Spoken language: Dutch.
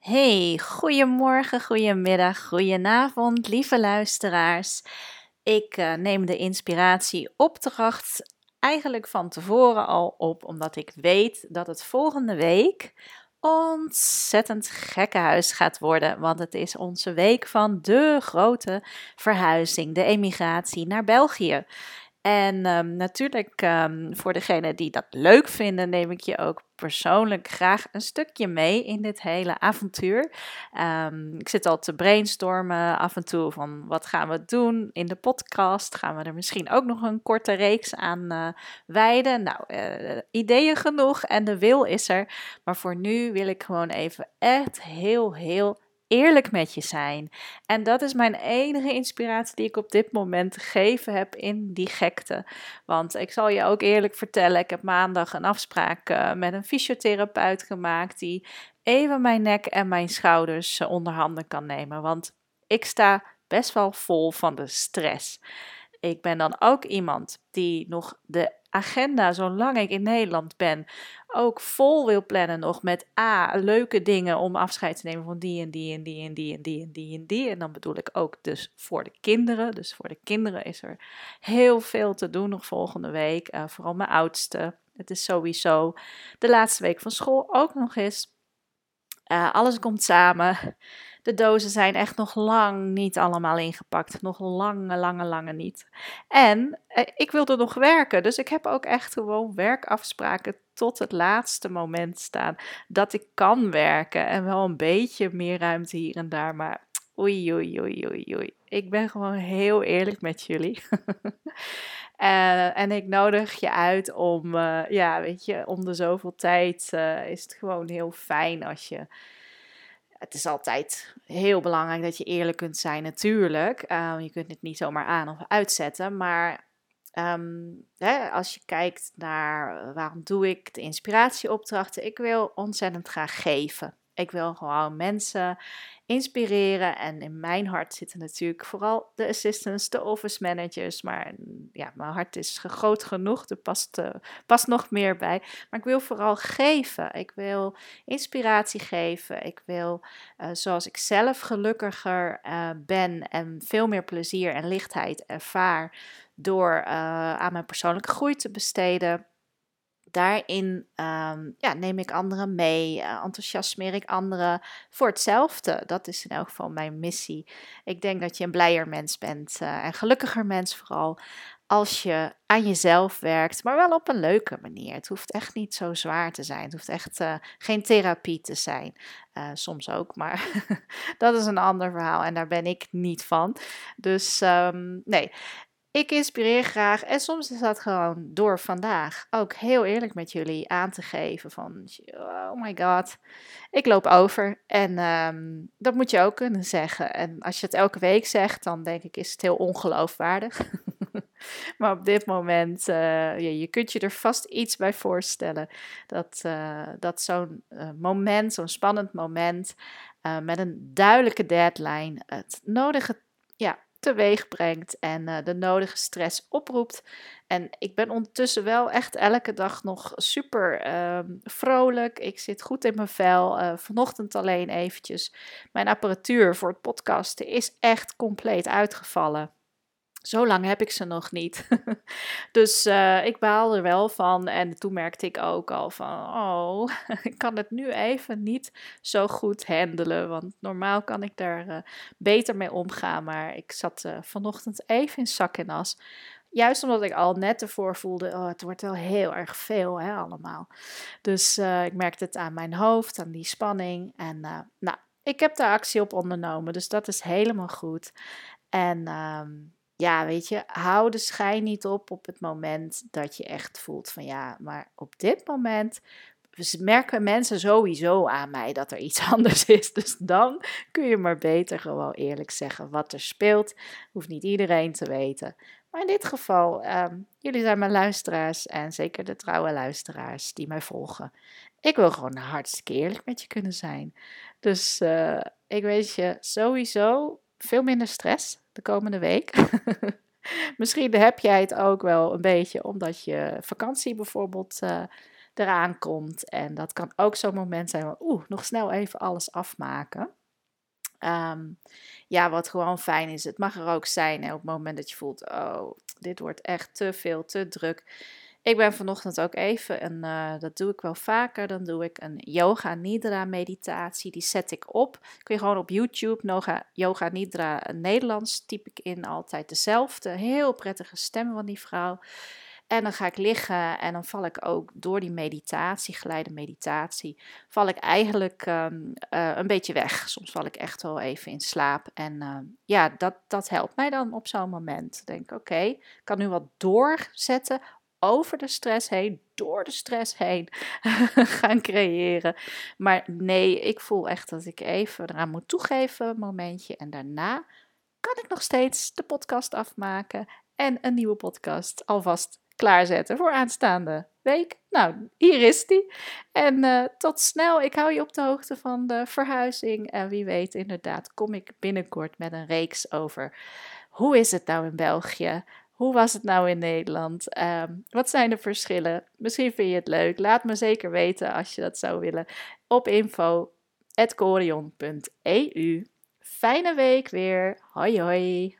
Hey, goedemorgen, goedemiddag, goedenavond, lieve luisteraars. Ik uh, neem de inspiratieopdracht eigenlijk van tevoren al op, omdat ik weet dat het volgende week ontzettend gekkenhuis gaat worden. Want het is onze week van de grote verhuizing, de emigratie naar België. En um, natuurlijk, um, voor degenen die dat leuk vinden, neem ik je ook persoonlijk graag een stukje mee in dit hele avontuur. Um, ik zit al te brainstormen af en toe van wat gaan we doen in de podcast. Gaan we er misschien ook nog een korte reeks aan uh, wijden? Nou, uh, ideeën genoeg en de wil is er. Maar voor nu wil ik gewoon even echt heel, heel eerlijk met je zijn. En dat is mijn enige inspiratie die ik op dit moment te geven heb in die gekte. Want ik zal je ook eerlijk vertellen, ik heb maandag een afspraak uh, met een fysiotherapeut gemaakt die even mijn nek en mijn schouders uh, onder handen kan nemen. Want ik sta best wel vol van de stress. Ik ben dan ook iemand die nog de agenda, zolang ik in Nederland ben, ook vol wil plannen nog met A, leuke dingen om afscheid te nemen van die en die en die en die en die en die en die. En dan bedoel ik ook dus voor de kinderen. Dus voor de kinderen is er heel veel te doen nog volgende week. Uh, vooral mijn oudste. Het is sowieso de laatste week van school ook nog eens. Uh, alles komt samen. De dozen zijn echt nog lang niet allemaal ingepakt. Nog lange, lange, lange niet. En eh, ik wilde nog werken. Dus ik heb ook echt gewoon werkafspraken tot het laatste moment staan. Dat ik kan werken. En wel een beetje meer ruimte hier en daar. Maar oei, oei, oei, oei, oei. Ik ben gewoon heel eerlijk met jullie. Uh, en ik nodig je uit om, uh, ja, weet je, om de zoveel tijd uh, is het gewoon heel fijn als je het is altijd heel belangrijk dat je eerlijk kunt zijn, natuurlijk. Uh, je kunt het niet zomaar aan of uitzetten. Maar um, hè, als je kijkt naar waarom doe ik de inspiratieopdrachten, ik wil ontzettend graag geven. Ik wil gewoon mensen inspireren. En in mijn hart zitten natuurlijk vooral de assistants, de office managers. Maar ja, mijn hart is groot genoeg. Er past, uh, past nog meer bij. Maar ik wil vooral geven. Ik wil inspiratie geven. Ik wil, uh, zoals ik zelf gelukkiger uh, ben en veel meer plezier en lichtheid ervaar door aan mijn persoonlijke groei te besteden daarin um, ja, neem ik anderen mee, uh, enthousiasmeer ik anderen voor hetzelfde. Dat is in elk geval mijn missie. Ik denk dat je een blijer mens bent uh, en gelukkiger mens vooral als je aan jezelf werkt, maar wel op een leuke manier. Het hoeft echt niet zo zwaar te zijn. Het hoeft echt uh, geen therapie te zijn. soms ook, maar dat is een ander verhaal en daar ben ik niet van. Dus um, nee, ik inspireer graag en soms is dat gewoon door vandaag ook heel eerlijk met jullie aan te geven van oh my god, ik loop over en um, dat moet je ook kunnen zeggen. En als je het elke week zegt, dan denk ik is het heel ongeloofwaardig. maar op dit moment, uh, ja, je kunt je er vast iets bij voorstellen dat, uh, dat zo'n uh, moment, zo'n spannend moment met een duidelijke deadline, het nodige ja, teweeg brengt en uh, de nodige stress oproept. En ik ben ondertussen wel echt elke dag nog super uh, vrolijk. Ik zit goed in mijn vel. Uh, vanochtend alleen eventjes. Mijn apparatuur voor het podcasten is echt compleet uitgevallen. Zo lang heb ik ze nog niet. dus uh, ik baal er wel van. En toen merkte ik ook al van, oh, ik kan het nu even niet zo goed handelen. Want normaal kan ik daar uh, beter mee omgaan. Maar ik zat uh, vanochtend even in zak en as. Juist omdat ik al net ervoor voelde, oh, het wordt wel heel erg veel hè, allemaal. Dus ik merkte het aan mijn hoofd, aan die spanning. En nou, ik heb daar actie op ondernomen. Dus dat is helemaal goed. En... Um, ja, weet je, hou de schijn niet op op het moment dat je echt voelt van ja, maar op dit moment merken mensen sowieso aan mij dat er iets anders is. Dus dan kun je maar beter gewoon eerlijk zeggen wat er speelt. Hoeft niet iedereen te weten. Maar in dit geval, um, jullie zijn mijn luisteraars en zeker de trouwe luisteraars die mij volgen. Ik wil gewoon hartstikke eerlijk met je kunnen zijn. Dus uh, ik weet je sowieso veel minder stress de komende week. Misschien heb jij het ook wel een beetje omdat je vakantie bijvoorbeeld uh, eraan komt. En dat kan ook zo'n moment zijn van, oeh, nog snel even alles afmaken. Ehm, ja, wat gewoon fijn is. Het mag er ook zijn op het moment dat je voelt, oh, dit wordt echt te veel, te druk. Ik ben vanochtend ook even, en uh, dat doe ik wel vaker, dan doe ik een yoga nidra meditatie. Die zet ik op. Kun je gewoon op YouTube, yoga, yoga nidra Nederlands, typ ik in altijd dezelfde. Heel prettige stem van die vrouw. En dan ga ik liggen en dan val ik ook door die meditatie, geleide meditatie, val ik eigenlijk ehm, eh, een beetje weg. Soms val ik echt wel even in slaap. En ehm, ja, dat, dat helpt mij dan op zo'n moment. Denk, oké, ik kan nu wat doorzetten over de stress heen, door de stress heen gaan creëren. Maar nee, ik voel echt dat ik even eraan moet toegeven, een momentje. En daarna kan ik nog steeds de podcast afmaken en een nieuwe podcast alvast klaarzetten voor aanstaande week. Nou, hier is die. En uh, tot snel. Ik hou je op de hoogte van de verhuizing. En wie weet, inderdaad, kom ik binnenkort met een reeks over hoe is het nou in België? Hoe was het nou in Nederland? Um, wat zijn de verschillen? Misschien vind je het leuk. Laat me zeker weten als je dat zou willen op info.corion.eu. Fijne week weer. Hoi hoi.